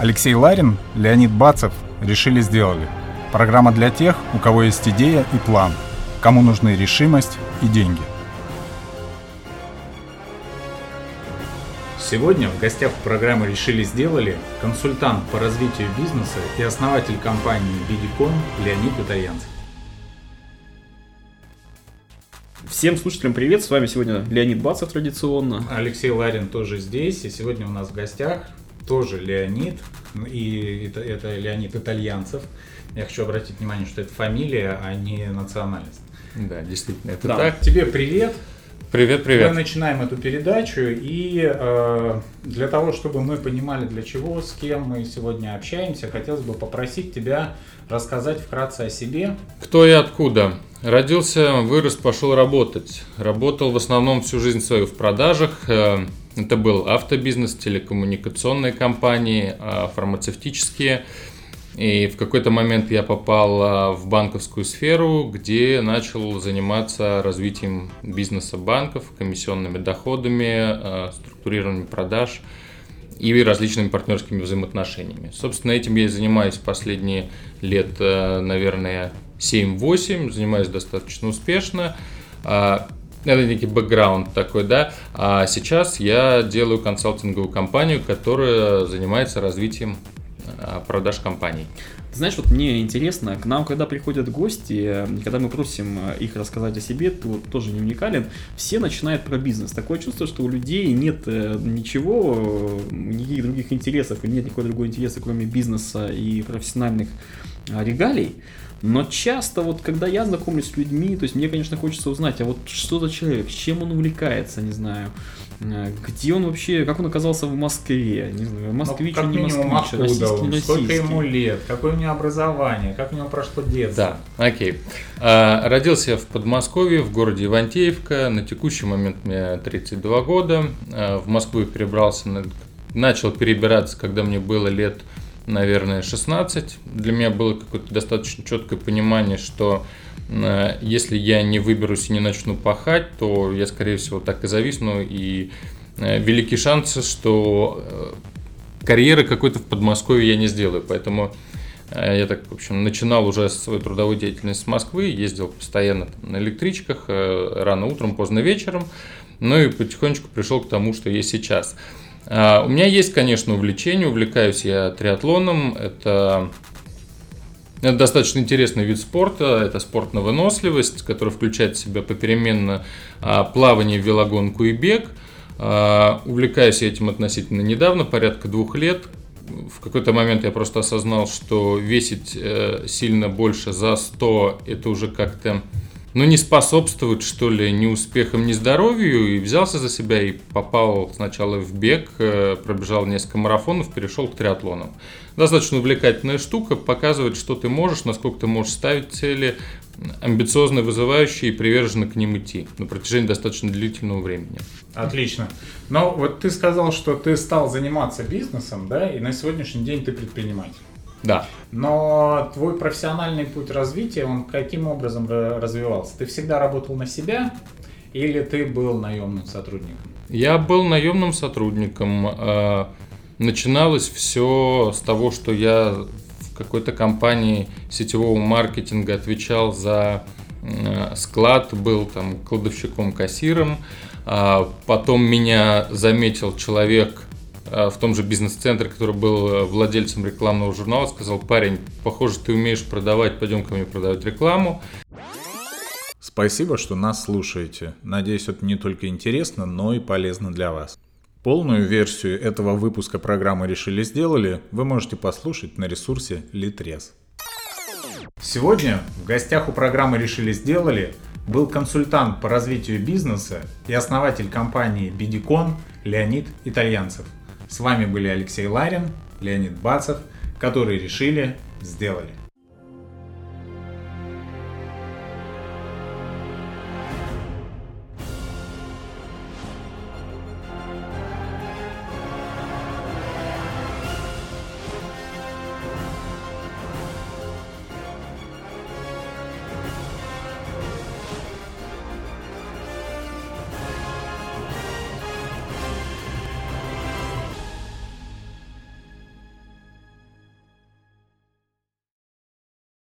Алексей Ларин, Леонид Бацев решили сделали. Программа для тех, у кого есть идея и план, кому нужны решимость и деньги. Сегодня в гостях программы «Решили сделали» консультант по развитию бизнеса и основатель компании Bidicon Леонид Итальянцев. Всем слушателям привет, с вами сегодня Леонид Бацев традиционно. Алексей Ларин тоже здесь, и сегодня у нас в гостях тоже Леонид, и это, это Леонид Итальянцев. Я хочу обратить внимание, что это фамилия, а не национальность. Да, действительно, это да. так. Тебе привет. Привет, привет. Мы начинаем эту передачу, и э, для того, чтобы мы понимали, для чего, с кем мы сегодня общаемся, хотелось бы попросить тебя рассказать вкратце о себе. Кто и откуда? Родился, вырос, пошел работать. Работал в основном всю жизнь свою в продажах. Э, это был автобизнес, телекоммуникационные компании, а, фармацевтические. И в какой-то момент я попал а, в банковскую сферу, где начал заниматься развитием бизнеса банков, комиссионными доходами, а, структурированием продаж и различными партнерскими взаимоотношениями. Собственно, этим я и занимаюсь последние лет, наверное, 7-8, занимаюсь достаточно успешно это некий бэкграунд такой, да. А сейчас я делаю консалтинговую компанию, которая занимается развитием а, продаж компаний. Знаешь, вот мне интересно, к нам, когда приходят гости, когда мы просим их рассказать о себе, ты вот тоже не уникален, все начинают про бизнес. Такое чувство, что у людей нет э, ничего, никаких других интересов, и нет никакой другой интереса, кроме бизнеса и профессиональных регалий. Но часто вот, когда я знакомлюсь с людьми, то есть мне, конечно, хочется узнать, а вот что за человек, чем он увлекается, не знаю, э, где он вообще, как он оказался в Москве, не знаю, москвич ну, не москвич, откуда российский, он, российский. сколько ему лет, какое у него образование, как у него прошло детство. Да, окей. А, родился я в Подмосковье, в городе Ивантеевка, на текущий момент мне 32 года, а, в Москву перебрался, начал перебираться, когда мне было лет наверное, 16. Для меня было какое-то достаточно четкое понимание, что э, если я не выберусь и не начну пахать, то я, скорее всего, так и зависну. И великие шансы, что карьеры какой-то в Подмосковье я не сделаю. Поэтому я так, в общем, начинал уже свою трудовую деятельность с Москвы, ездил постоянно там, на электричках, рано утром, поздно вечером. Ну и потихонечку пришел к тому, что есть сейчас. А, у меня есть, конечно, увлечение. Увлекаюсь я триатлоном. Это это достаточно интересный вид спорта. Это спорт на выносливость, который включает в себя попеременно а, плавание, велогонку и бег. Увлекаюсь я этим относительно недавно, порядка двух лет. В какой-то момент я просто осознал, что весить э, сильно больше за 100 это уже как-то ну, не способствует, что ли, ни успехам, ни здоровью, и взялся за себя и попал сначала в бег, э, пробежал несколько марафонов, перешел к триатлонам. Достаточно увлекательная штука, показывает, что ты можешь, насколько ты можешь ставить цели, амбициозно вызывающие и приверженно к ним идти на протяжении достаточно длительного времени. Отлично. Но вот ты сказал, что ты стал заниматься бизнесом, да, и на сегодняшний день ты предприниматель. Да. Но твой профессиональный путь развития, он каким образом развивался? Ты всегда работал на себя или ты был наемным сотрудником? Я был наемным сотрудником. Э, начиналось все с того, что я в какой-то компании сетевого маркетинга отвечал за склад, был там кладовщиком-кассиром. А потом меня заметил человек, в том же бизнес-центре, который был э, владельцем рекламного журнала, сказал, парень, похоже, ты умеешь продавать, пойдем ко мне продавать рекламу. Спасибо, что нас слушаете. Надеюсь, это не только интересно, но и полезно для вас. Полную версию этого выпуска программы «Решили сделали» вы можете послушать на ресурсе Litres. Сегодня в гостях у программы «Решили сделали» был консультант по развитию бизнеса и основатель компании Bidicon Леонид Итальянцев – с вами были Алексей Ларин, Леонид Бацев, которые решили, сделали.